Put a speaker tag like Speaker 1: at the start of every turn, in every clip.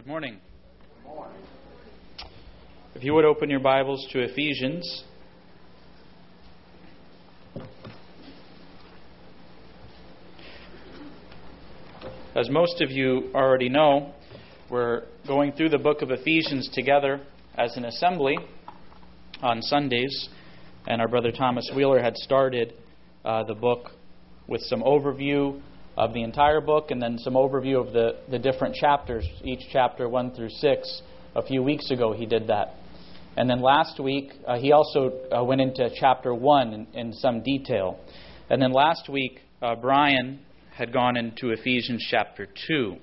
Speaker 1: Good morning. Good morning. If you would open your Bibles to Ephesians. As most of you already know, we're going through the book of Ephesians together as an assembly on Sundays, and our brother Thomas Wheeler had started uh, the book with some overview of the entire book and then some overview of the, the different chapters, each chapter 1 through 6. A few weeks ago, he did that. And then last week, uh, he also uh, went into chapter 1 in, in, some detail. And then last week, uh, Brian had gone into Ephesians chapter 2.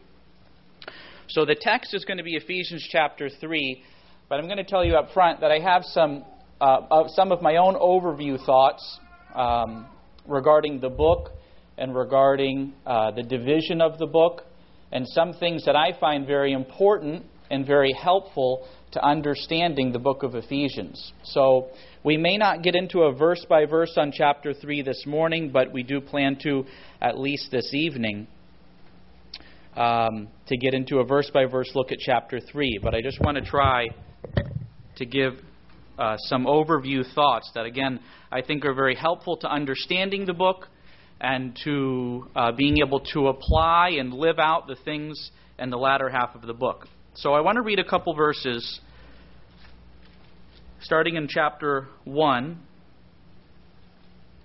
Speaker 1: So the text is going to be Ephesians chapter 3, but I'm going to tell you up front that I have some, uh, some of my own overview thoughts um, regarding the book and regarding uh, the division of the book, and some things that I find very important and very helpful to understanding the book of Ephesians. So we may not get into a verse by verse on chapter 3 this morning, but we do plan to at least this evening. Um, to get into a verse by verse look at chapter 3. But I just want to try to give uh, some overview thoughts that, again, I think are very helpful to understanding the book and to uh, being able to apply and live out the things in the latter half of the book. So I want to read a couple verses starting in chapter 1.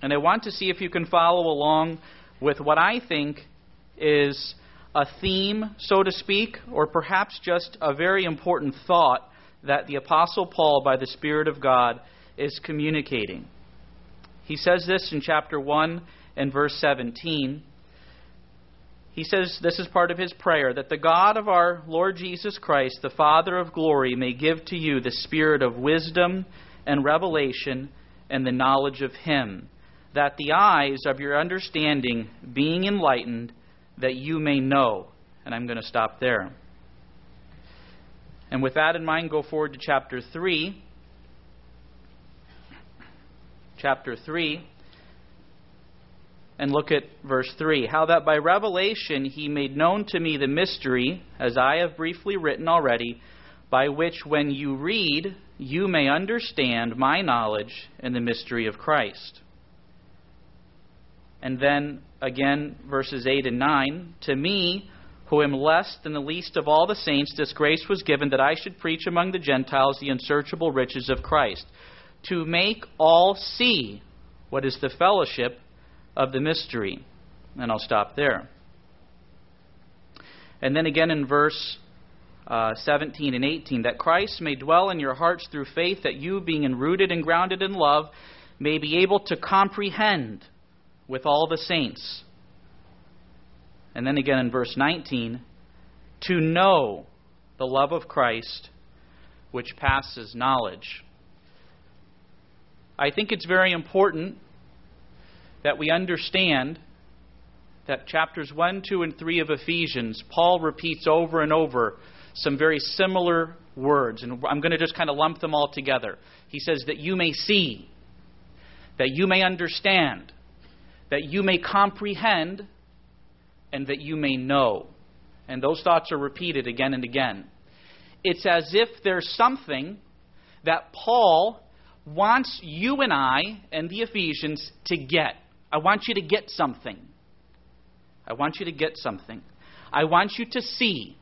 Speaker 1: And I want to see if you can follow along with what I think is a theme, so to speak, or perhaps just a very important thought that the Apostle Paul, by the Spirit of God, is communicating. He says this in chapter 1 and verse 17. He says this is part of his prayer that the God of our Lord Jesus Christ, the Father of glory, may give to you the spirit of wisdom and revelation and the knowledge of him, that the eyes of your understanding being enlightened, that you may know. And I'm going to stop there. And with that in mind, go forward to chapter 3. Chapter 3 and look at verse 3. How that by revelation he made known to me the mystery, as I have briefly written already, by which when you read, you may understand my knowledge in the mystery of Christ. And then again, verses 8 and 9. To me, who am less than the least of all the saints, this grace was given that I should preach among the Gentiles the unsearchable riches of Christ, to make all see what is the fellowship of the mystery. And I'll stop there. And then again in verse uh, 17 and 18, that Christ may dwell in your hearts through faith, that you, being enrooted and grounded in love, may be able to comprehend with all the saints. And then again in verse 19, to know the love of Christ which passes knowledge. I think it's very important that we understand that chapters 1, 2, and 3 of Ephesians, Paul repeats over and over some very similar words. And I'm going to just kind of lump them all together. He says, that you may see, that you may understand, that you may comprehend, and that you may know. And those thoughts are repeated again and again. It's as if there's something that Paul wants you and I and the Ephesians to get. I want you to get something. I want you to get something. I want you to see.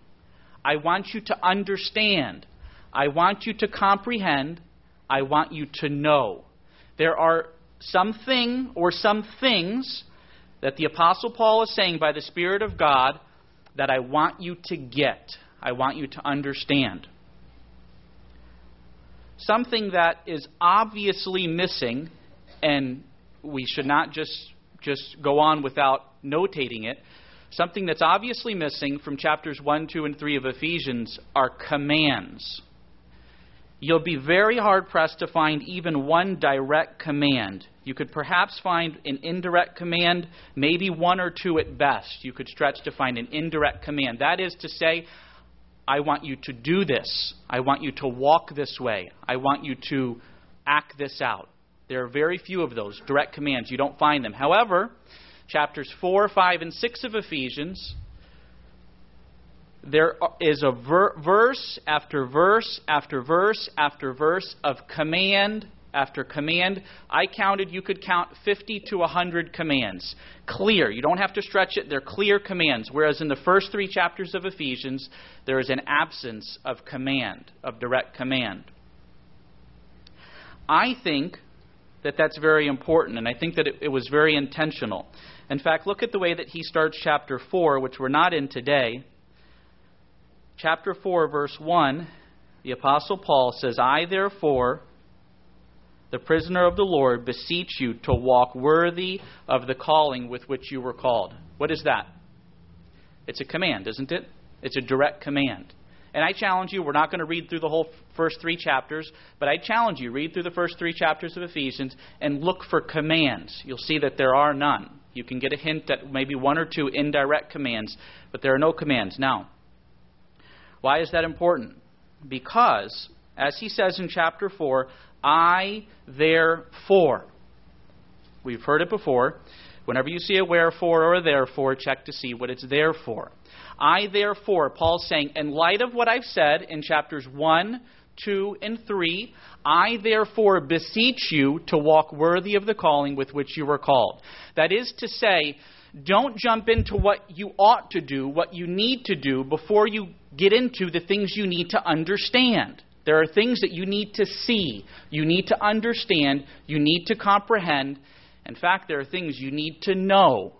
Speaker 1: I want you to understand. I want you to comprehend. I want you to know. There are something or some things that the Apostle Paul is saying by the Spirit of God that I want you to get. I want you to understand. Something that is obviously missing and we should not just just go on without notating it. Something that's obviously missing from chapters 1, 2, and 3 of Ephesians are commands. You'll be very hard pressed to find even one direct command. You could perhaps find an indirect command, maybe one or two at best. You could stretch to find an indirect command. That is to say, I want you to do this. I want you to walk this way. I want you to act this out. There are very few of those direct commands. You don't find them. However, chapters 4, 5, and 6 of Ephesians there is a ver- verse after verse after verse after verse of command after command. I counted, you could count 50 to 100 commands. Clear. You don't have to stretch it. They're clear commands. Whereas in the first three chapters of Ephesians, there is an absence of command, of direct command. I think that that's very important, and I think that it, it was very intentional. In fact, look at the way that he starts chapter 4, which we're not in today. Chapter 4, verse 1, the Apostle Paul says, I therefore the prisoner of the Lord, beseech you to walk worthy of the calling with which you were called. What is that? It's a command, isn't it? It's a direct command. And I challenge you, we're not going to read through the whole first three chapters, but I challenge you, read through the first three chapters of Ephesians and look for commands. You'll see that there are none. You can get a hint at maybe one or two indirect commands, but there are no commands. Now, why is that important? Because, as he says in chapter 4, I therefore. We've heard it before. Whenever you see a wherefore or a therefore, check to see what it's there for. I therefore, Paul's saying, in light of what I've said in chapters 1, 2, and 3, I therefore beseech you to walk worthy of the calling with which you were called. That is to say, don't jump into what you ought to do, what you need to do, before you get into the things you need to understand. There are things that you need to see, you need to understand, you need to comprehend. In fact, there are things you need to know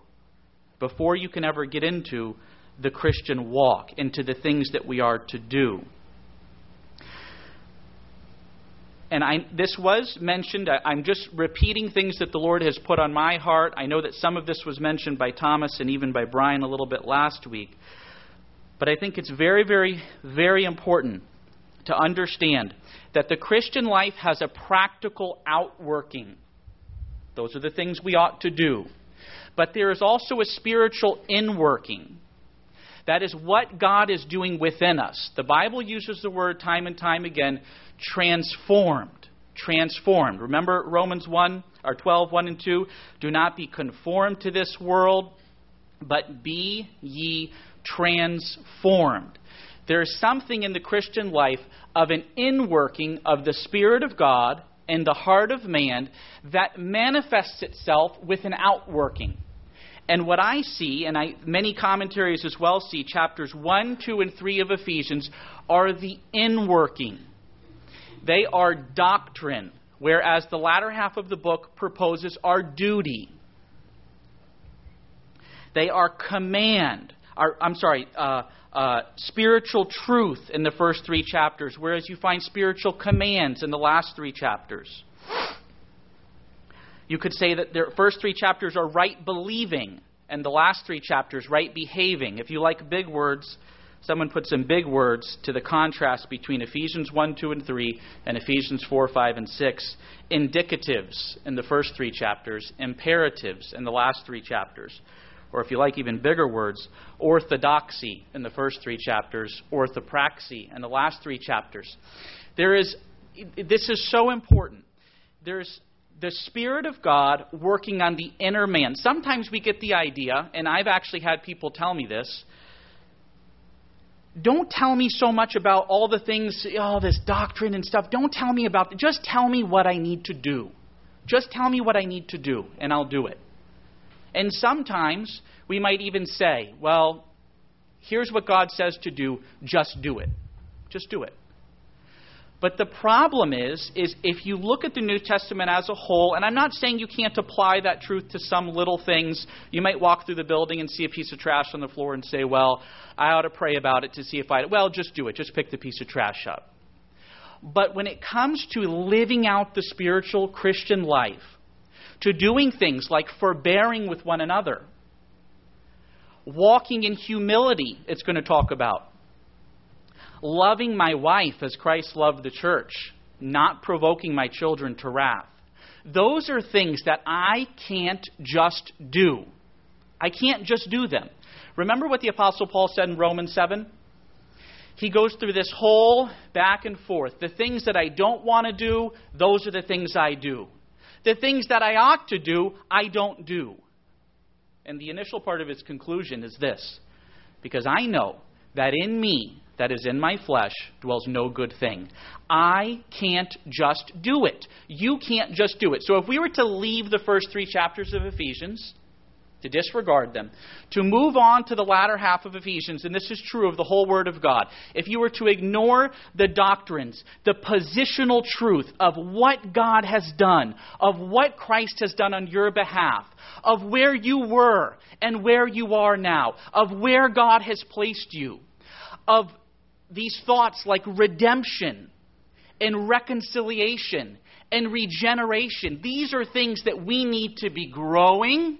Speaker 1: before you can ever get into the Christian walk, into the things that we are to do. And I, this was mentioned. I, am just repeating things that the Lord has put on my heart. I know that some of this was mentioned by Thomas and even by Brian a little bit last week. But I think it's very, very, very important to understand that the Christian life has a practical outworking. Those are the things we ought to do. But there is also a spiritual inworking. That is what God is doing within us. The Bible uses the word time and time again transformed. Transformed. Remember Romans 1 or 12, 1 and 2? Do not be conformed to this world, but be ye transformed there is something in the Christian life of an inworking of the Spirit of God in the heart of man that manifests itself with an outworking. And what I see, and I, many commentaries as well see, chapters 1, 2, and 3 of Ephesians are the inworking. They are doctrine, whereas the latter half of the book proposes our duty. They are command. I'm sorry, uh, uh, spiritual truth in the first three chapters, whereas you find spiritual commands in the last three chapters. You could say that the first three chapters are right believing, and the last three chapters, right behaving. If you like big words, someone put some big words to the contrast between Ephesians 1, 2, and 3 and Ephesians 4, 5, and 6. Indicatives in the first three chapters, imperatives in the last three chapters or if you like even bigger words, orthodoxy in the first three chapters, orthopraxy in the last three chapters. There is, this is so important. There's the Spirit of God working on the inner man. Sometimes we get the idea, and I've actually had people tell me this. Don't tell me so much about all the things, all oh, this doctrine and stuff. Don't tell me about, just tell me what I need to do. Just tell me what I need to do, and I'll do it. And sometimes we might even say, well, here's what God says to do, just do it. Just do it. But the problem is, is if you look at the New Testament as a whole, and I'm not saying you can't apply that truth to some little things. You might walk through the building and see a piece of trash on the floor and say, well, I ought to pray about it to see if I, well, just do it. Just pick the piece of trash up. But when it comes to living out the spiritual Christian life, to doing things like forbearing with one another, walking in humility, it's going to talk about, loving my wife as Christ loved the church, not provoking my children to wrath. Those are things that I can't just do. I can't just do them. Remember what the Apostle Paul said in Romans 7? He goes through this whole back and forth. The things that I don't want to do, those are the things I do. The things that I ought to do, I don't do. And the initial part of his conclusion is this because I know that in me, that is in my flesh, dwells no good thing. I can't just do it. You can't just do it. So if we were to leave the first three chapters of Ephesians, to disregard them, to move on to the latter half of Ephesians, and this is true of the whole Word of God, if you were to ignore the doctrines, the positional truth of what God has done, of what Christ has done on your behalf, of where you were and where you are now, of where God has placed you, of these thoughts like redemption and reconciliation and regeneration, these are things that we need to be growing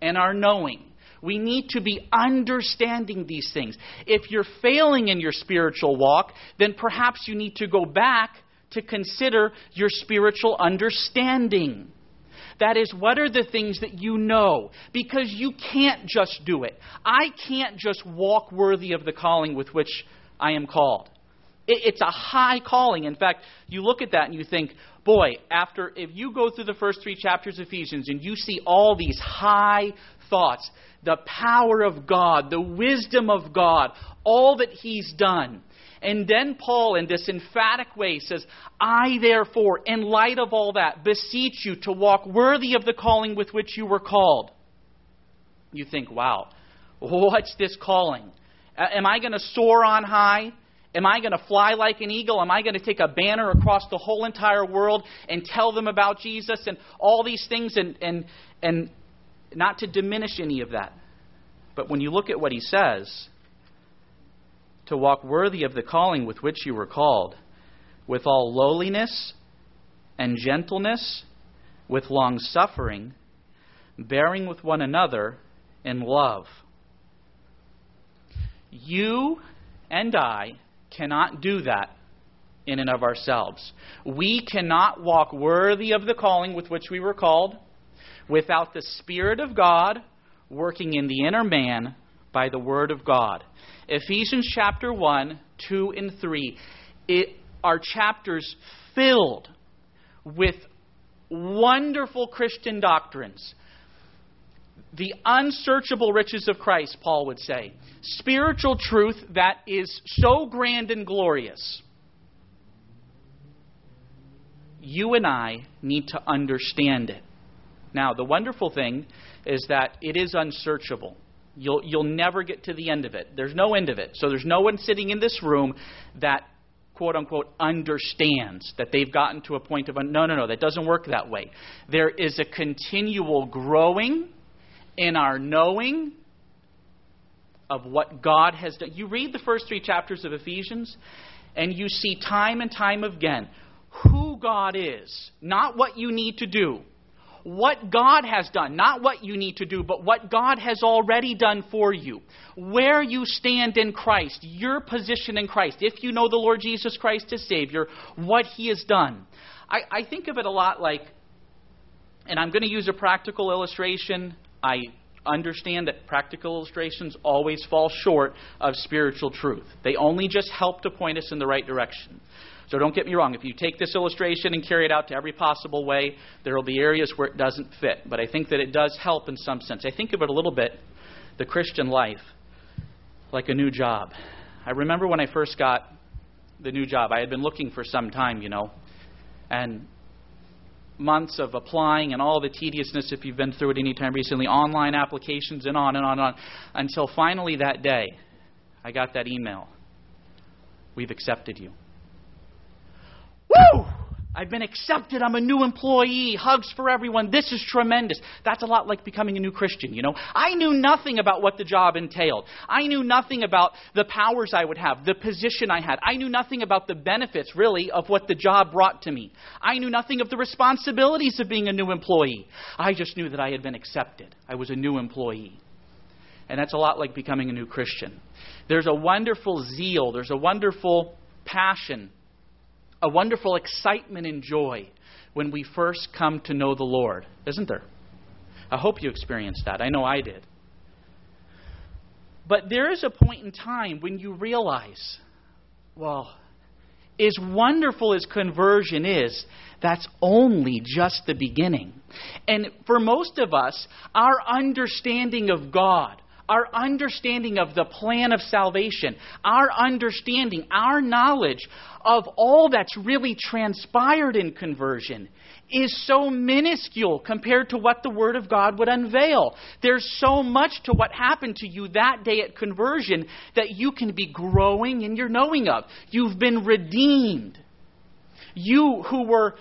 Speaker 1: and are knowing. We need to be understanding these things. If you're failing in your spiritual walk, then perhaps you need to go back to consider your spiritual understanding. That is, what are the things that you know? Because you can't just do it. I can't just walk worthy of the calling with which I am called. It's a high calling. In fact, you look at that and you think, boy, after if you go through the first three chapters of Ephesians and you see all these high thoughts, the power of God, the wisdom of God, all that He's done. And then Paul, in this emphatic way, says, I therefore, in light of all that, beseech you to walk worthy of the calling with which you were called. You think, wow, what's this calling? Uh, am I going to soar on high? Am I going to fly like an eagle? Am I going to take a banner across the whole entire world and tell them about Jesus and all these things and, and, and not to diminish any of that. But when you look at what he says, to walk worthy of the calling with which you were called, with all lowliness and gentleness, with long suffering, bearing with one another in love. You and I cannot do that in and of ourselves. We cannot walk worthy of the calling with which we were called without the Spirit of God working in the inner man by the Word of God. Ephesians chapter 1, 2, and 3 it, are chapters filled with wonderful Christian doctrines. The unsearchable riches of Christ, Paul would say. Spiritual truth that is so grand and glorious. You and I need to understand it. Now, the wonderful thing is that it is unsearchable. You'll, you'll never get to the end of it. There's no end of it. So there's no one sitting in this room that, quote unquote, understands that they've gotten to a point of, no, no, no, that doesn't work that way. There is a continual growing in our knowing of what God has done. You read the first three chapters of Ephesians, and you see time and time again who God is, not what you need to do what God has done, not what you need to do, but what God has already done for you. Where you stand in Christ, your position in Christ, if you know the Lord Jesus Christ as Savior, what He has done. I, I think of it a lot like, and I'm going to use a practical illustration. I understand that practical illustrations always fall short of spiritual truth. They only just help to point us in the right direction. So don't get me wrong. If you take this illustration and carry it out to every possible way, there will be areas where it doesn't fit. But I think that it does help in some sense. I think of it a little bit, the Christian life, like a new job. I remember when I first got the new job, I had been looking for some time, you know, and months of applying and all the tediousness if you've been through it any time recently, online applications and on and on and on, until finally that day, I got that email. We've accepted you. Woo! I've been accepted. I'm a new employee. Hugs for everyone. This is tremendous. That's a lot like becoming a new Christian, you know. I knew nothing about what the job entailed. I knew nothing about the powers I would have, the position I had. I knew nothing about the benefits, really, of what the job brought to me. I knew nothing of the responsibilities of being a new employee. I just knew that I had been accepted. I was a new employee. And that's a lot like becoming a new Christian. There's a wonderful zeal, there's a wonderful passion a wonderful excitement and joy when we first come to know the Lord, isn't there? I hope you experienced that. I know I did. But there is a point in time when you realize, well, as wonderful as conversion is, that's only just the beginning. And for most of us, our understanding of God, our understanding of the plan of salvation, our understanding, our knowledge of all that's really transpired in conversion is so minuscule compared to what the Word of God would unveil. There's so much to what happened to you that day at conversion that you can be growing in your knowing of. You've been redeemed. You who were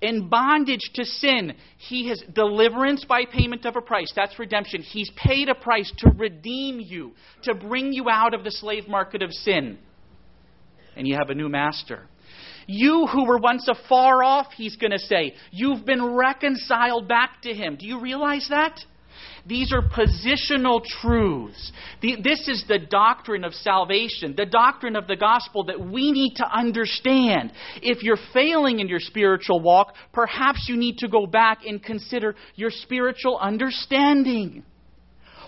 Speaker 1: in bondage to sin, he has deliverance by payment of a price. That's redemption. He's paid a price to redeem you, to bring you out of the slave market of sin. And you have a new master. You who were once afar off, he's going to say, you've been reconciled back to him. Do you realize that? These are positional truths. This is the doctrine of salvation, the doctrine of the gospel that we need to understand. If you're failing in your spiritual walk, perhaps you need to go back and consider your spiritual understanding.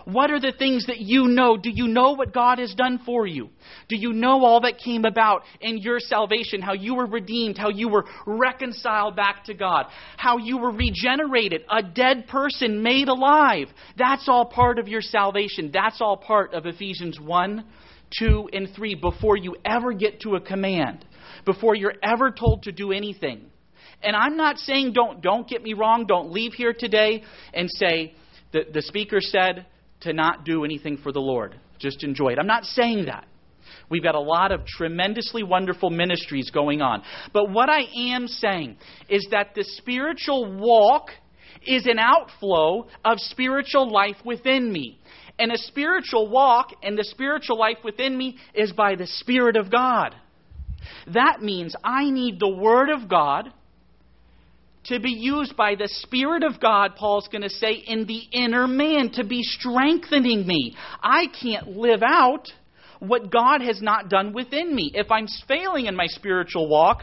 Speaker 1: What are the things that you know? Do you know what God has done for you? Do you know all that came about in your salvation? How you were redeemed, how you were reconciled back to God, how you were regenerated, a dead person made alive. That's all part of your salvation. That's all part of Ephesians 1, 2, and 3 before you ever get to a command, before you're ever told to do anything. And I'm not saying don't don't get me wrong, don't leave here today and say the, the speaker said to not do anything for the Lord. Just enjoy it. I'm not saying that. We've got a lot of tremendously wonderful ministries going on. But what I am saying is that the spiritual walk is an outflow of spiritual life within me. And a spiritual walk and the spiritual life within me is by the Spirit of God. That means I need the Word of God to be used by the Spirit of God, Paul's going to say, in the inner man, to be strengthening me. I can't live out what God has not done within me. If I'm failing in my spiritual walk,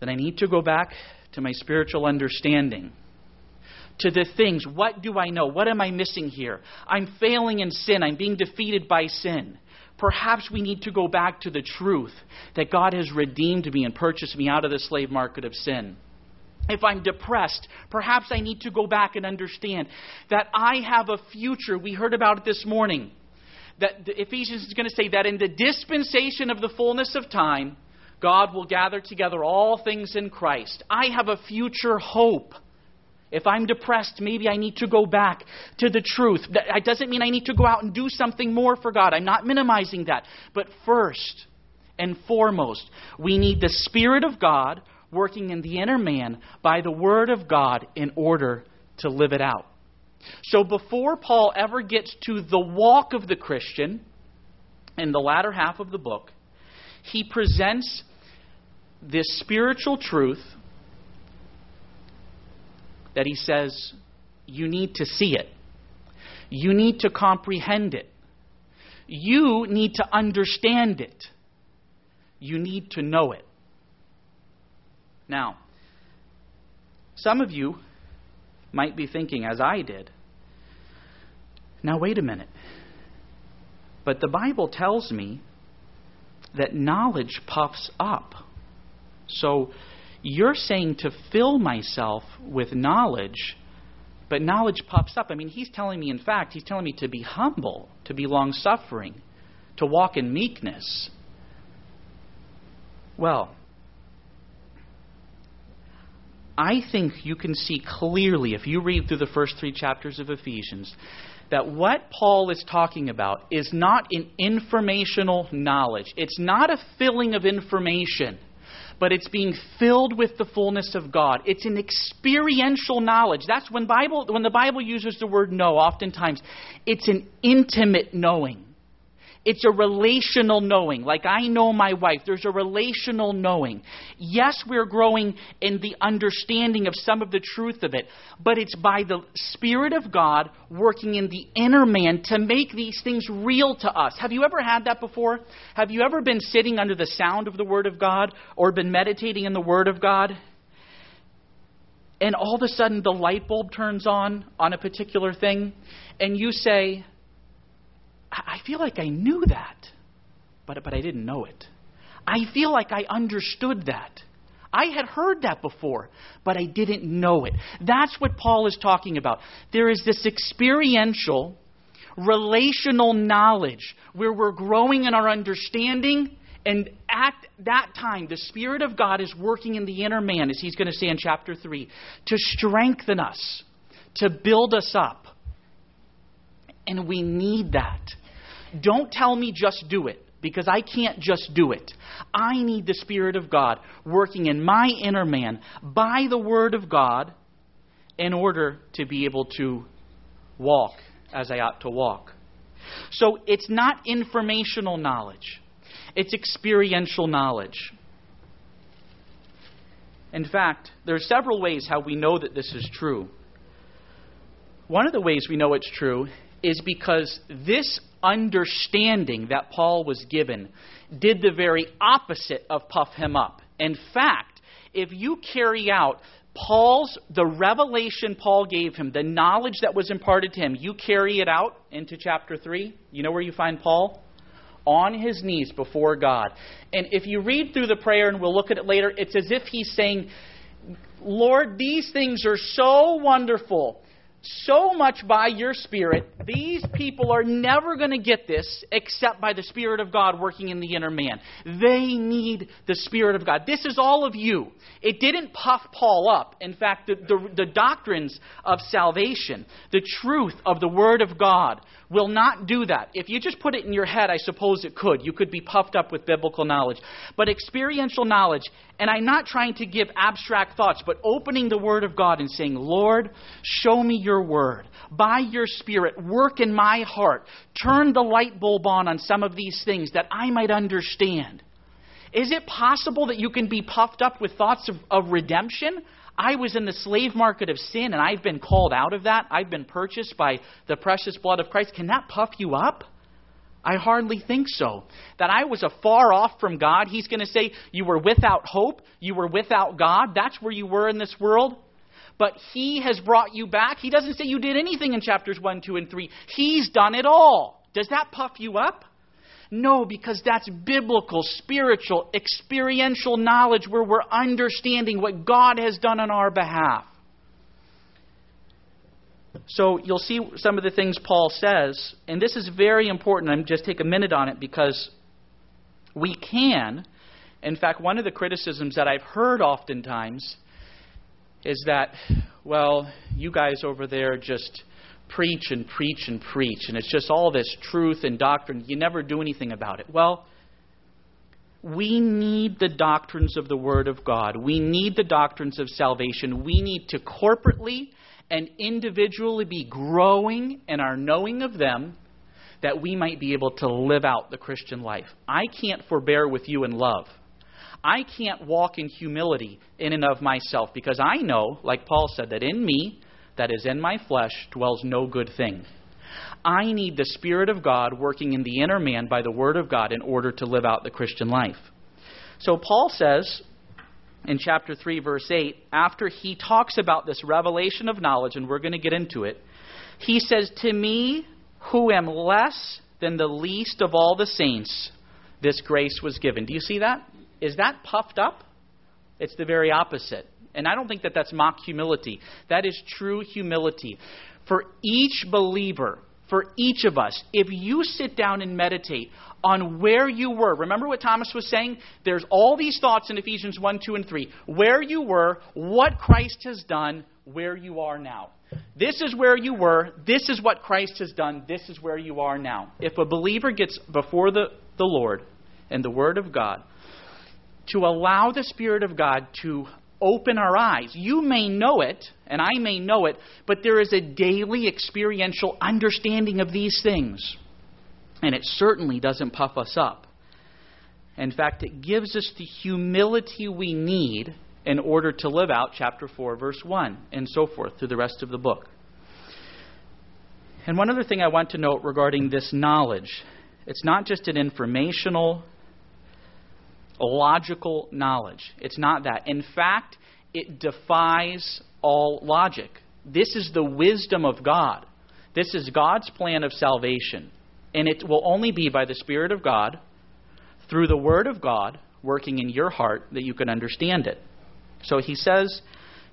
Speaker 1: then I need to go back to my spiritual understanding. To the things, what do I know? What am I missing here? I'm failing in sin. I'm being defeated by sin. Perhaps we need to go back to the truth that God has redeemed me and purchased me out of the slave market of sin if I'm depressed, perhaps I need to go back and understand that I have a future. We heard about it this morning. That Ephesians is going to say that in the dispensation of the fullness of time, God will gather together all things in Christ. I have a future hope. If I'm depressed, maybe I need to go back to the truth. That doesn't mean I need to go out and do something more for God. I'm not minimizing that. But first and foremost, we need the Spirit of God working in the inner man by the Word of God in order to live it out. So before Paul ever gets to the walk of the Christian, in the latter half of the book, he presents this spiritual truth that he says you need to see it. You need to comprehend it. You need to understand it. You need to know it. Now, some of you might be thinking, as I did, now wait a minute. But the Bible tells me that knowledge puffs up. So you're saying to fill myself with knowledge, but knowledge puffs up. I mean, he's telling me, in fact, he's telling me to be humble, to be long suffering, to walk in meekness. Well, I think you can see clearly, if you read through the first three chapters of Ephesians, that what Paul is talking about is not an informational knowledge. It's not a filling of information, but it's being filled with the fullness of God. It's an experiential knowledge. That's when Bible when the Bible uses the word know, oftentimes it's an intimate knowing. It's a relational knowing. Like I know my wife. There's a relational knowing. Yes, we're growing in the understanding of some of the truth of it, but it's by the Spirit of God working in the inner man to make these things real to us. Have you ever had that before? Have you ever been sitting under the sound of the Word of God or been meditating in the Word of God? And all of a sudden the light bulb turns on on a particular thing, and you say, I feel like I knew that, but, but I didn't know it. I feel like I understood that. I had heard that before, but I didn't know it. That's what Paul is talking about. There is this experiential relational knowledge where we're growing in our understanding. And at that time, the Spirit of God is working in the inner man, as he's going to say in chapter 3, to strengthen us, to build us up. And we need that. Don't tell me just do it, because I can't just do it. I need the Spirit of God working in my inner man by the Word of God in order to be able to walk as I ought to walk. So it's not informational knowledge, it's experiential knowledge. In fact, there are several ways how we know that this is true. One of the ways we know it's true is because this understanding that Paul was given did the very opposite of puff him up. In fact, if you carry out Paul's, the revelation Paul gave him, the knowledge that was imparted to him, you carry it out into chapter 3. You know where you find Paul? On his knees before God. And if you read through the prayer, and we'll look at it later, it's as if he's saying, Lord, these things are so wonderful so much by your Spirit, these people are never going to get this except by the Spirit of God working in the inner man. They need the Spirit of God. This is all of you. It didn't puff Paul up. In fact, the, the, the doctrines of salvation, the truth of the Word of God, will not do that. If you just put it in your head, I suppose it could. You could be puffed up with biblical knowledge. But experiential knowledge, and I'm not trying to give abstract thoughts, but opening the Word of God and saying, Lord, show me your Word. By your Spirit, work in my heart. Turn the light bulb on on some of these things that I might understand. Is it possible that you can be puffed up with thoughts of, of redemption? I was in the slave market of sin and I've been called out of that. I've been purchased by the precious blood of Christ. Can that puff you up? I hardly think so. That I was afar off from God. He's going to say, You were without hope. You were without God. That's where you were in this world. But He has brought you back. He doesn't say you did anything in chapters 1, 2, and 3. He's done it all. Does that puff you up? No, because that's biblical, spiritual, experiential knowledge where we're understanding what God has done on our behalf. So you'll see some of the things Paul says, and this is very important. I'm just take a minute on it because we can. In fact, one of the criticisms that I've heard oftentimes is that, well, you guys over there just preach and preach and preach, and it's just all this truth and doctrine. You never do anything about it. Well, we need the doctrines of the Word of God. We need the doctrines of salvation. We need to corporately and individually be growing in our knowing of them that we might be able to live out the Christian life. I can't forbear with you in love. I can't walk in humility in and of myself because I know, like Paul said, that in me, that is in my flesh dwells no good thing. I need the Spirit of God working in the inner man by the Word of God in order to live out the Christian life. So Paul says in chapter 3, verse 8, after he talks about this revelation of knowledge, and we're going to get into it, he says, To me, who am less than the least of all the saints, this grace was given. Do you see that? Is that puffed up? It's the very opposite. And I don't think that that's mock humility. That is true humility. For each believer, for each of us, if you sit down and meditate on where you were, remember what Thomas was saying? There's all these thoughts in Ephesians 1, 2, and 3. Where you were, what Christ has done, where you are now. This is where you were. This is what Christ has done. This is where you are now. If a believer gets before the, the Lord and the Word of God, to allow the Spirit of God to open our eyes. You may know it, and I may know it, but there is a daily experiential understanding of these things. And it certainly doesn't puff us up. In fact, it gives us the humility we need in order to live out chapter 4, verse 1, and so forth through the rest of the book. And one other thing I want to note regarding this knowledge it's not just an informational logical knowledge. It's not that. In fact, it defies all logic. This is the wisdom of God. This is God's plan of salvation. And it will only be by the Spirit of God, through the Word of God, working in your heart, that you can understand it. So he says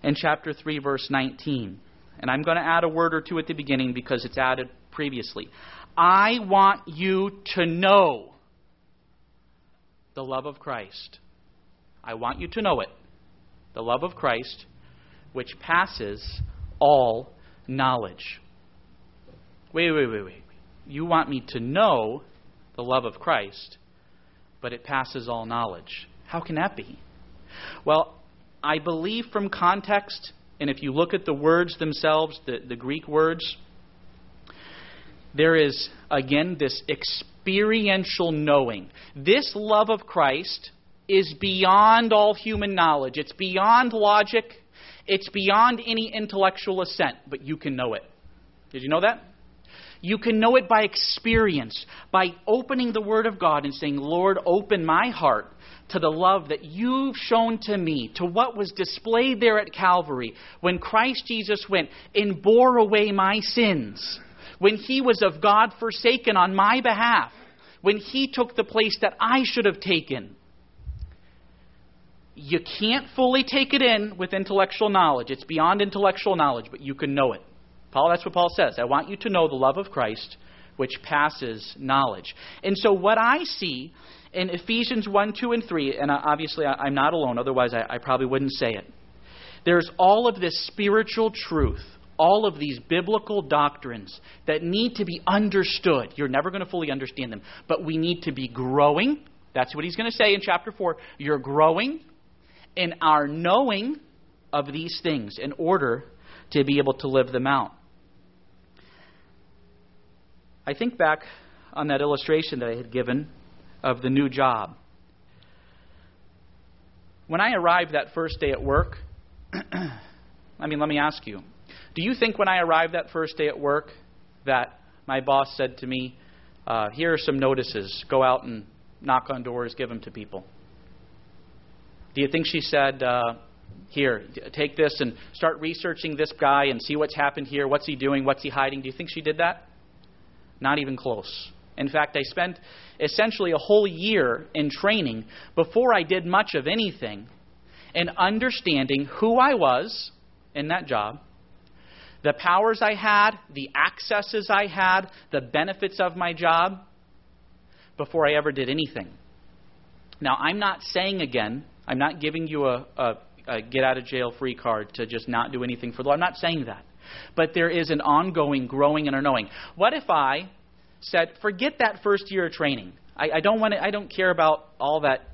Speaker 1: in chapter 3, verse 19, and I'm going to add a word or two at the beginning because it's added previously. I want you to know the love of Christ. I want you to know it. The love of Christ, which passes all knowledge. Wait, wait, wait, wait. You want me to know the love of Christ, but it passes all knowledge. How can that be? Well, I believe from context, and if you look at the words themselves, the, the Greek words, there is, again, this experiential knowing. This love of Christ is beyond all human knowledge, it's beyond logic, it's beyond any intellectual assent, but you can know it. Did you know that? You can know it by experience, by opening the Word of God and saying, Lord, open my heart to the love that you've shown to me, to what was displayed there at Calvary when Christ Jesus went and bore away my sins, when he was of God forsaken on my behalf, when he took the place that I should have taken. You can't fully take it in with intellectual knowledge. It's beyond intellectual knowledge, but you can know it. Paul, that's what Paul says. I want you to know the love of Christ, which passes knowledge. And so, what I see in Ephesians 1, 2, and 3, and obviously I'm not alone, otherwise I, I probably wouldn't say it. There's all of this spiritual truth, all of these biblical doctrines that need to be understood. You're never going to fully understand them, but we need to be growing. That's what he's going to say in chapter 4. You're growing in our knowing of these things in order to be able to live them out. I think back on that illustration that I had given of the new job. When I arrived that first day at work, I mean, let me ask you do you think when I arrived that first day at work that my boss said to me, uh, Here are some notices, go out and knock on doors, give them to people? Do you think she said, uh, Here, take this and start researching this guy and see what's happened here? What's he doing? What's he hiding? Do you think she did that? Not even close. In fact, I spent essentially a whole year in training before I did much of anything in understanding who I was in that job, the powers I had, the accesses I had, the benefits of my job, before I ever did anything. Now, I'm not saying again, I'm not giving you a, a, a get out of jail free card to just not do anything for the Lord. I'm not saying that. But there is an ongoing growing and a knowing. What if I said, forget that first year of training. I, I don't want to, I don't care about all that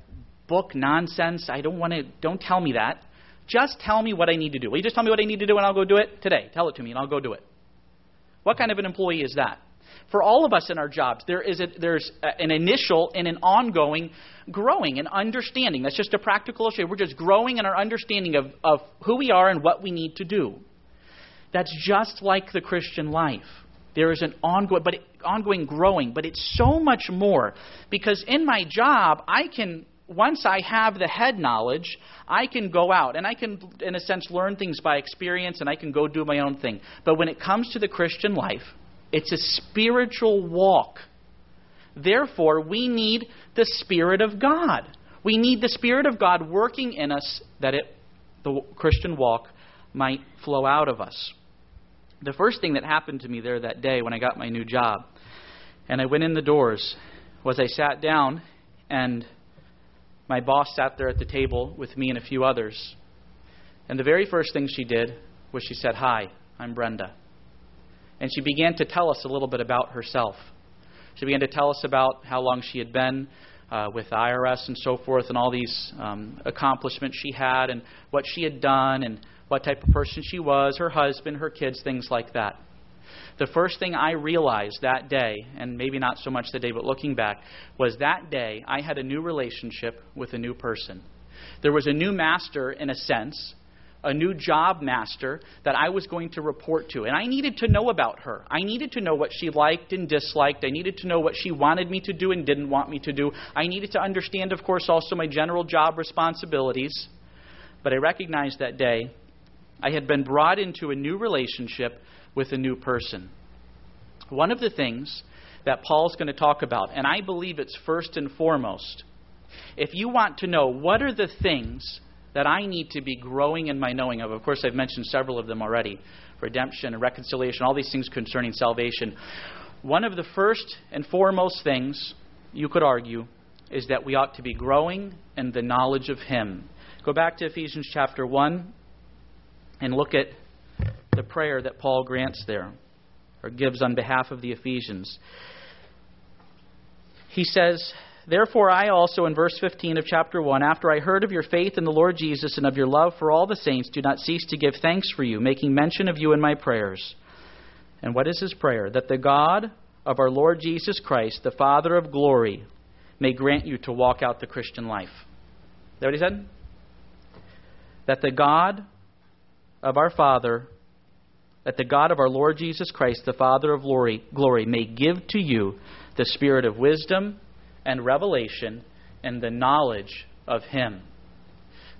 Speaker 1: book nonsense. I don't want to, don't tell me that. Just tell me what I need to do. Will you just tell me what I need to do and I'll go do it today? Tell it to me and I'll go do it. What kind of an employee is that? For all of us in our jobs, there is a, there's an initial and an ongoing growing and understanding. That's just a practical issue. We're just growing in our understanding of, of who we are and what we need to do. That's just like the Christian life. There is an ongoing, but ongoing growing, but it's so much more because in my job, I can once I have the head knowledge, I can go out and I can, in a sense, learn things by experience and I can go do my own thing. But when it comes to the Christian life, it's a spiritual walk. Therefore, we need the Spirit of God. We need the Spirit of God working in us that it, the Christian walk might flow out of us the first thing that happened to me there that day when I got my new job and I went in the doors was I sat down and my boss sat there at the table with me and a few others. And the very first thing she did was she said, Hi, I'm Brenda. And she began to tell us a little bit about herself. She began to tell us about how long she had been uh, with IRS and so forth, and all these um, accomplishments she had, and what she had done, and what type of person she was, her husband, her kids, things like that. The first thing I realized that day, and maybe not so much the day, but looking back, was that day I had a new relationship with a new person. There was a new master, in a sense, a new job master that I was going to report to. And I needed to know about her. I needed to know what she liked and disliked. I needed to know what she wanted me to do and didn't want me to do. I needed to understand, of course, also my general job responsibilities. But I recognized that day I had been brought into a new relationship with a new person. One of the things that Paul's going to talk about, and I believe it's first and foremost, if you want to know what are the things that I need to be growing in my knowing of. Of course, I've mentioned several of them already redemption and reconciliation, all these things concerning salvation. One of the first and foremost things, you could argue, is that we ought to be growing in the knowledge of Him. Go back to Ephesians chapter 1 and look at the prayer that Paul grants there, or gives on behalf of the Ephesians. He says, Therefore, I also, in verse 15 of chapter 1, after I heard of your faith in the Lord Jesus and of your love for all the saints, do not cease to give thanks for you, making mention of you in my prayers. And what is his prayer? That the God of our Lord Jesus Christ, the Father of glory, may grant you to walk out the Christian life. Is that what he said? That the God of our Father, that the God of our Lord Jesus Christ, the Father of glory, glory may give to you the spirit of wisdom and revelation and the knowledge of Him.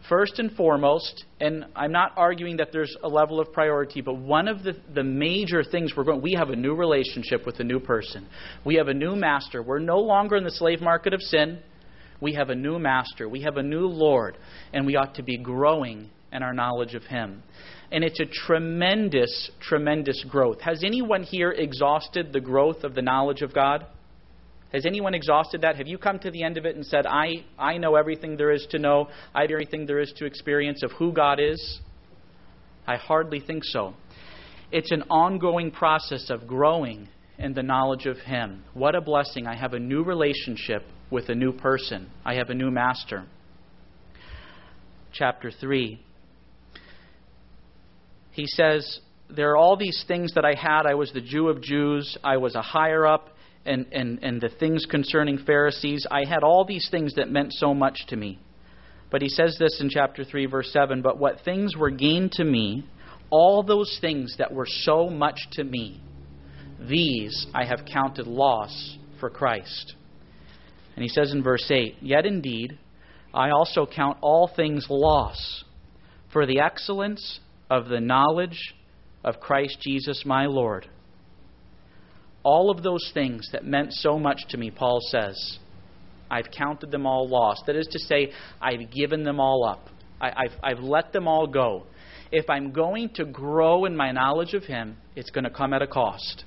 Speaker 1: First and foremost, and I'm not arguing that there's a level of priority, but one of the, the major things we're going, we have a new relationship with a new person. We have a new master. We're no longer in the slave market of sin. We have a new master. We have a new Lord, and we ought to be growing in our knowledge of Him. And it's a tremendous, tremendous growth. Has anyone here exhausted the growth of the knowledge of God? Has anyone exhausted that? Have you come to the end of it and said, I, I know everything there is to know, I have everything there is to experience of who God is? I hardly think so. It's an ongoing process of growing in the knowledge of Him. What a blessing. I have a new relationship with a new person, I have a new master. Chapter 3. He says, There are all these things that I had. I was the Jew of Jews, I was a higher up and, and, and the things concerning Pharisees. I had all these things that meant so much to me. But he says this in chapter 3, verse 7 But what things were gained to me, all those things that were so much to me, these I have counted loss for Christ. And he says in verse 8, Yet indeed, I also count all things loss for the excellence of the knowledge of Christ Jesus my Lord all of those things that meant so much to me, Paul says, I've counted them all lost. That is to say, I've given them all up. I, have I've let them all go. If I'm going to grow in my knowledge of Him, it's going to come at a cost.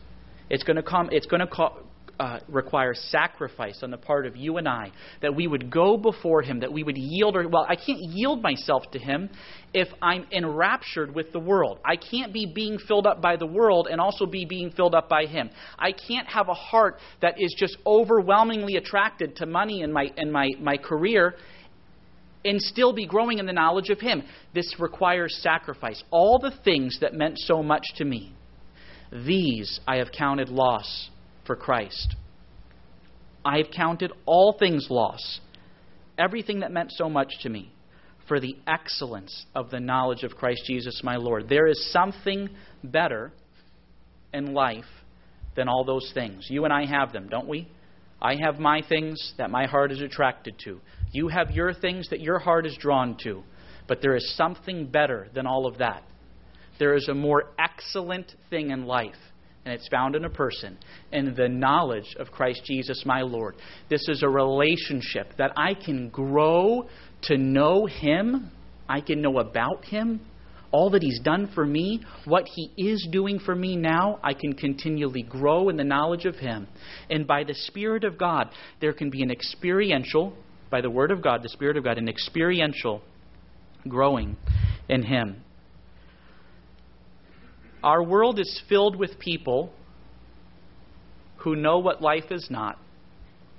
Speaker 1: It's going to come. It's going to co- uh, requires sacrifice on the part of you and I, that we would go before Him, that we would yield. Or, well, I can't yield myself to Him if I'm enraptured with the world. I can't be being filled up by the world and also be being filled up by Him. I can't have a heart that is just overwhelmingly attracted to money and my, and my, my career and still be growing in the knowledge of Him. This requires sacrifice. All the things that meant so much to me, these I have counted loss for Christ. I have counted all things loss, everything that meant so much to me, for the excellence of the knowledge of Christ Jesus my Lord. There is something better in life than all those things. You and I have them, don't we? I have my things that my heart is attracted to. You have your things that your heart is drawn to. But there is something better than all of that. There is a more excellent thing in life and it's found in a person, and the knowledge of Christ Jesus my Lord. This is a relationship that I can grow to know Him, I can know about Him, all that He's done for me, what He is doing for me now, I can continually grow in the knowledge of Him. And by the Spirit of God, there can be an experiential, by the Word of God, the Spirit of God, an experiential growing in Him. Our world is filled with people who know what life is not,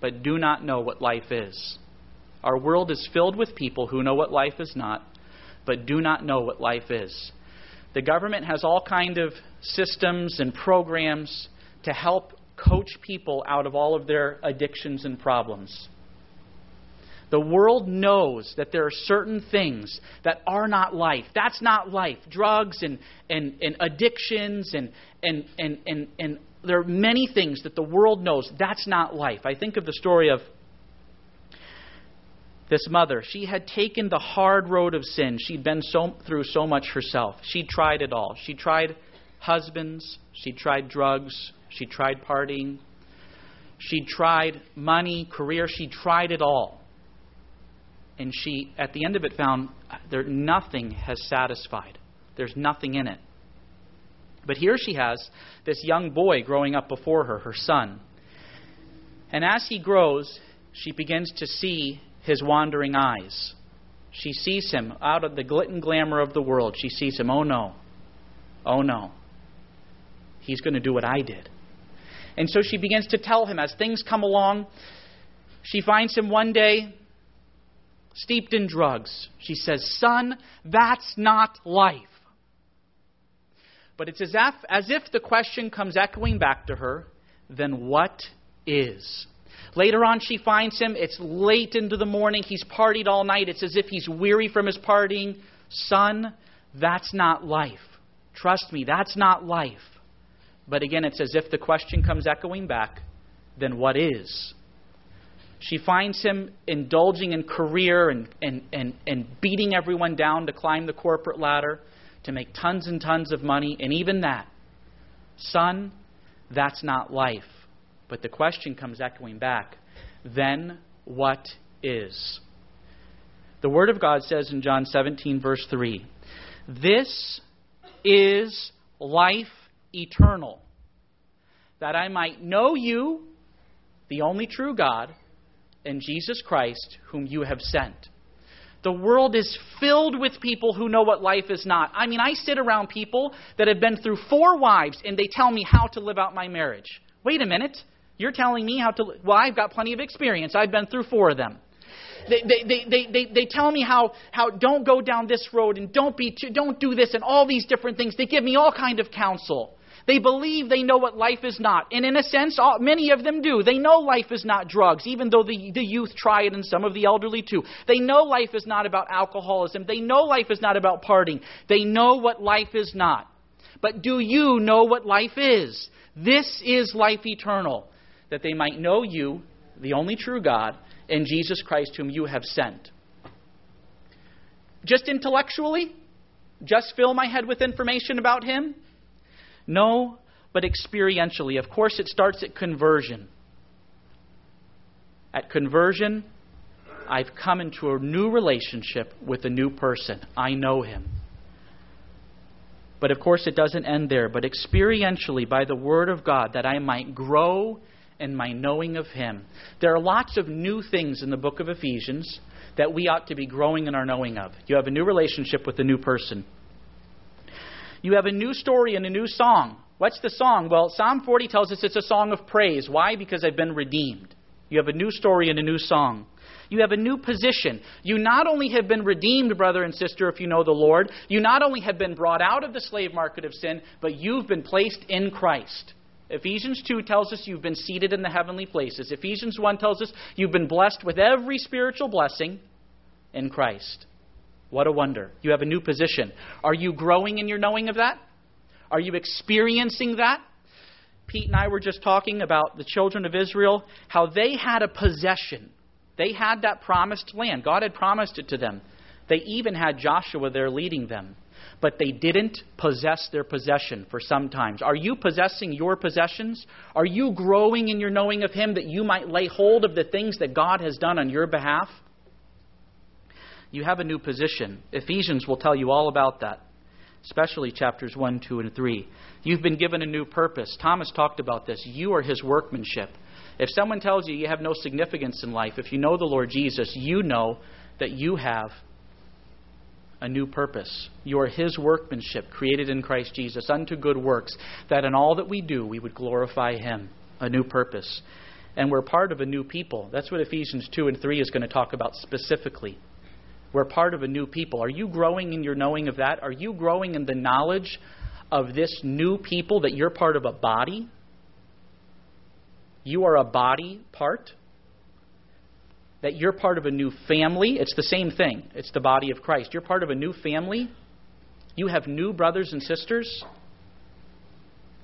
Speaker 1: but do not know what life is. Our world is filled with people who know what life is not, but do not know what life is. The government has all kind of systems and programs to help coach people out of all of their addictions and problems. The world knows that there are certain things that are not life. That's not life. Drugs and, and, and addictions and, and, and, and, and there are many things that the world knows that's not life. I think of the story of this mother. She had taken the hard road of sin. She'd been so, through so much herself. She tried it all. She tried husbands. She tried drugs. She tried partying. She tried money, career. She tried it all. And she, at the end of it, found there nothing has satisfied. There's nothing in it. But here she has this young boy growing up before her, her son. And as he grows, she begins to see his wandering eyes. She sees him out of the glit and glamour of the world. She sees him, oh no, oh no. He's going to do what I did. And so she begins to tell him as things come along. She finds him one day steeped in drugs. She says, Son, that's not life. But it's as if, as if the question comes echoing back to her then what is? Later on, she finds him. It's late into the morning. He's partied all night. It's as if he's weary from his partying. Son, that's not life. Trust me, that's not life. But again, it's as if the question comes echoing back then what is? She finds him indulging in career and, and, and, and beating everyone down to climb the corporate ladder, to make tons and tons of money, and even that. Son, that's not life. But the question comes echoing back then what is? The Word of God says in John 17, verse 3 This is life eternal, that I might know you, the only true God, and Jesus Christ, whom you have sent. The world is filled with people who know what life is not. I mean, I sit around people that have been through four wives and they tell me how to live out my marriage. Wait a minute. You're telling me how to. Well, I've got plenty of experience. I've been through four of them. They, they, they, they, they, tell me how, how don't go down this road and don't, be, don't do this and all these different things. They give me all kind of counsel. They believe they know what life is not. And in a sense, all, many of them do. They know life is not drugs, even though the, the youth try it and some of the elderly too. They know life is not about alcoholism. They know life is not about partying. They know what life is not. But do you know what life is? This is life eternal, that they might know you, the only true God, and Jesus Christ, whom you have sent. Just intellectually? Just fill my head with information about Him? No, but experientially. Of course, it starts at conversion. At conversion, I've come into a new relationship with a new person. I know Him. But of course, it doesn't end there. But experientially, by the Word of God, that I might grow in my knowing of Him. There are lots of new things in the book of Ephesians that we ought to be growing in our knowing of. You have a new relationship with a new person. You have a new story and a new song. What's the song? Well, Psalm 40 tells us it's a song of praise. Why? Because I've been redeemed. You have a new story and a new song. You have a new position. You not only have been redeemed, brother and sister, if you know the Lord, you not only have been brought out of the slave market of sin, but you've been placed in Christ. Ephesians 2 tells us you've been seated in the heavenly places. Ephesians 1 tells us you've been blessed with every spiritual blessing in Christ. What a wonder. You have a new position. Are you growing in your knowing of that? Are you experiencing that? Pete and I were just talking about the children of Israel, how they had a possession. They had that promised land. God had promised it to them. They even had Joshua there leading them. But they didn't possess their possession for some times. Are you possessing your possessions? Are you growing in your knowing of Him that you might lay hold of the things that God has done on your behalf? You have a new position. Ephesians will tell you all about that, especially chapters 1, 2, and 3. You've been given a new purpose. Thomas talked about this. You are his workmanship. If someone tells you you have no significance in life, if you know the Lord Jesus, you know that you have a new purpose. You are His workmanship, created in Christ Jesus, unto good works, that in all that we do we would glorify Him. A new purpose. And we're part of a new people. That's what Ephesians 2 and 3 is going to talk about specifically. We're part of a new people. Are you growing in your knowing of that? Are you growing in the knowledge of this new people that you're part of a body? You are a body part? That you're part of a new family? It's the same thing. It's the body of Christ. You're part of a new family. You have new brothers and sisters.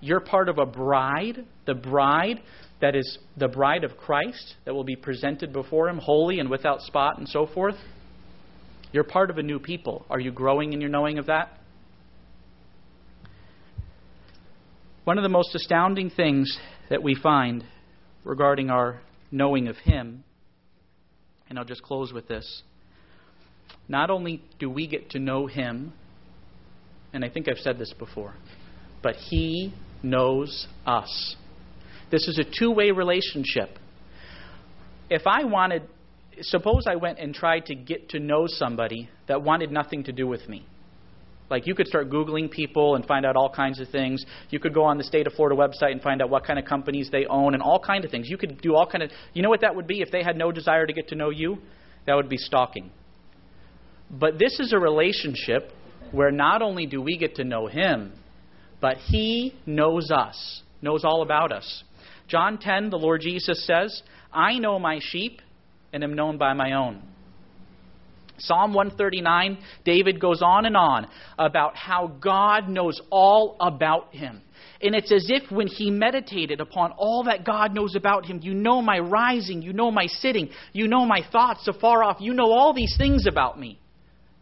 Speaker 1: You're part of a bride, the bride that is the bride of Christ that will be presented before Him, holy and without spot and so forth. You're part of a new people. Are you growing in your knowing of that? One of the most astounding things that we find regarding our knowing of Him, and I'll just close with this. not only do we get to know him, and I think I've said this before, but he knows us. This is a two way relationship. If I wanted, suppose I went and tried to get to know somebody that wanted nothing to do with me. Like you could start Googling people and find out all kinds of things. You could go on the state of Florida website and find out what kind of companies they own and all kinds of things. You could do all kind of. You know what that would be if they had no desire to get to know you? That would be stalking. But this is a relationship where not only do we get to know him, but he knows us, knows all about us. John 10, the Lord Jesus says, I know my sheep and am known by my own. Psalm 139, David goes on and on about how God knows all about him. And it's as if when he meditated upon all that God knows about him, you know my rising, you know my sitting, you know my thoughts afar off, you know all these things about me.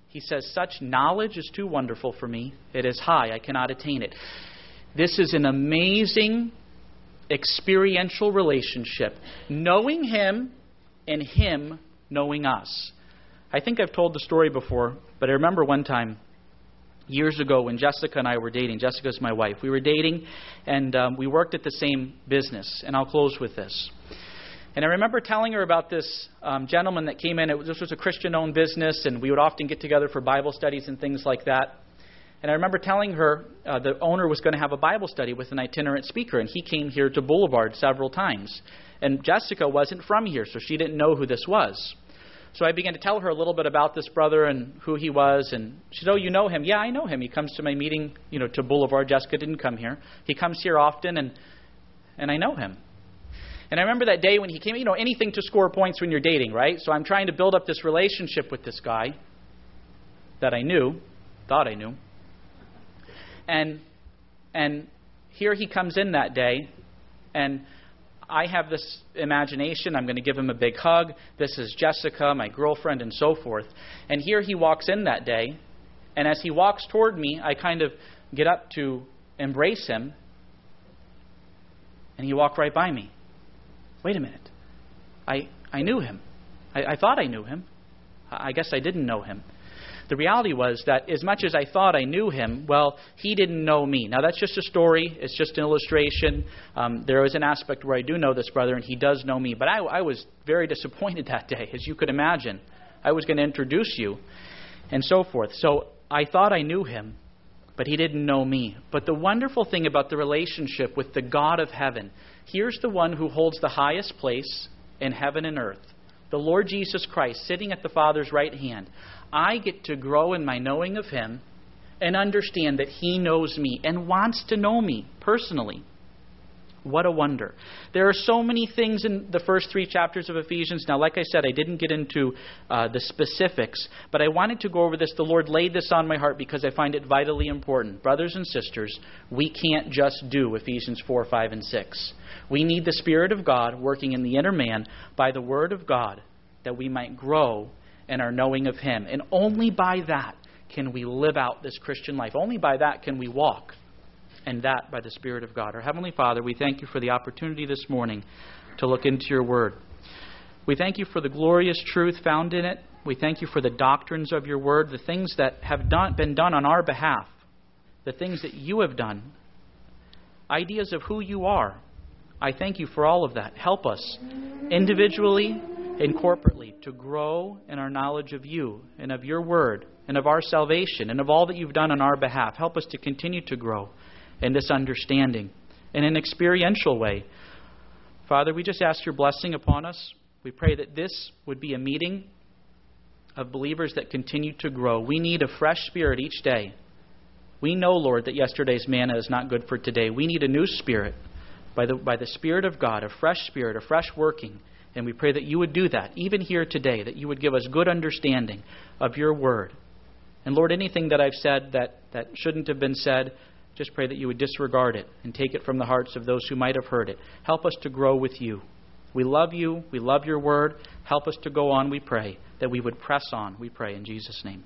Speaker 1: He says, Such knowledge is too wonderful for me. It is high, I cannot attain it. This is an amazing experiential relationship, knowing Him and Him knowing us. I think I've told the story before, but I remember one time years ago when Jessica and I were dating. Jessica's my wife. We were dating, and um, we worked at the same business. And I'll close with this. And I remember telling her about this um, gentleman that came in. It was, this was a Christian owned business, and we would often get together for Bible studies and things like that. And I remember telling her uh, the owner was going to have a Bible study with an itinerant speaker, and he came here to Boulevard several times. And Jessica wasn't from here, so she didn't know who this was. So I began to tell her a little bit about this brother and who he was, and she said, "Oh, you know him? Yeah, I know him. He comes to my meeting, you know, to Boulevard. Jessica didn't come here. He comes here often, and and I know him." And I remember that day when he came, you know, anything to score points when you're dating, right? So I'm trying to build up this relationship with this guy that I knew, thought I knew. And and here he comes in that day and I have this imagination. I'm going to give him a big hug. This is Jessica, my girlfriend, and so forth. And here he walks in that day. And as he walks toward me, I kind of get up to embrace him. And he walked right by me wait a minute. I, I knew him. I, I thought I knew him. I guess I didn't know him. The reality was that as much as I thought I knew him, well, he didn't know me. Now, that's just a story. It's just an illustration. Um, there is an aspect where I do know this brother, and he does know me. But I, I was very disappointed that day, as you could imagine. I was going to introduce you, and so forth. So I thought I knew him, but he didn't know me. But the wonderful thing about the relationship with the God of heaven Here's the one who holds the highest place in heaven and earth, the Lord Jesus Christ, sitting at the Father's right hand. I get to grow in my knowing of Him and understand that He knows me and wants to know me personally. What a wonder. There are so many things in the first three chapters of Ephesians. Now, like I said, I didn't get into uh, the specifics, but I wanted to go over this. The Lord laid this on my heart because I find it vitally important. Brothers and sisters, we can't just do Ephesians 4, 5, and 6. We need the Spirit of God working in the inner man by the Word of God that we might grow in our knowing of Him. And only by that can we live out this Christian life. Only by that can we walk and that by the Spirit of God. Our Heavenly Father, we thank you for the opportunity this morning to look into your Word. We thank you for the glorious truth found in it. We thank you for the doctrines of your Word, the things that have done, been done on our behalf, the things that you have done, ideas of who you are. I thank you for all of that. Help us individually and corporately to grow in our knowledge of you and of your Word and of our salvation and of all that you've done on our behalf. Help us to continue to grow and this understanding in an experiential way. Father, we just ask your blessing upon us. We pray that this would be a meeting of believers that continue to grow. We need a fresh spirit each day. We know, Lord, that yesterday's manna is not good for today. We need a new spirit by the, by the Spirit of God, a fresh spirit, a fresh working. And we pray that you would do that, even here today, that you would give us good understanding of your word. And Lord, anything that I've said that, that shouldn't have been said, just pray that you would disregard it and take it from the hearts of those who might have heard it. Help us to grow with you. We love you. We love your word. Help us to go on, we pray, that we would press on, we pray, in Jesus' name.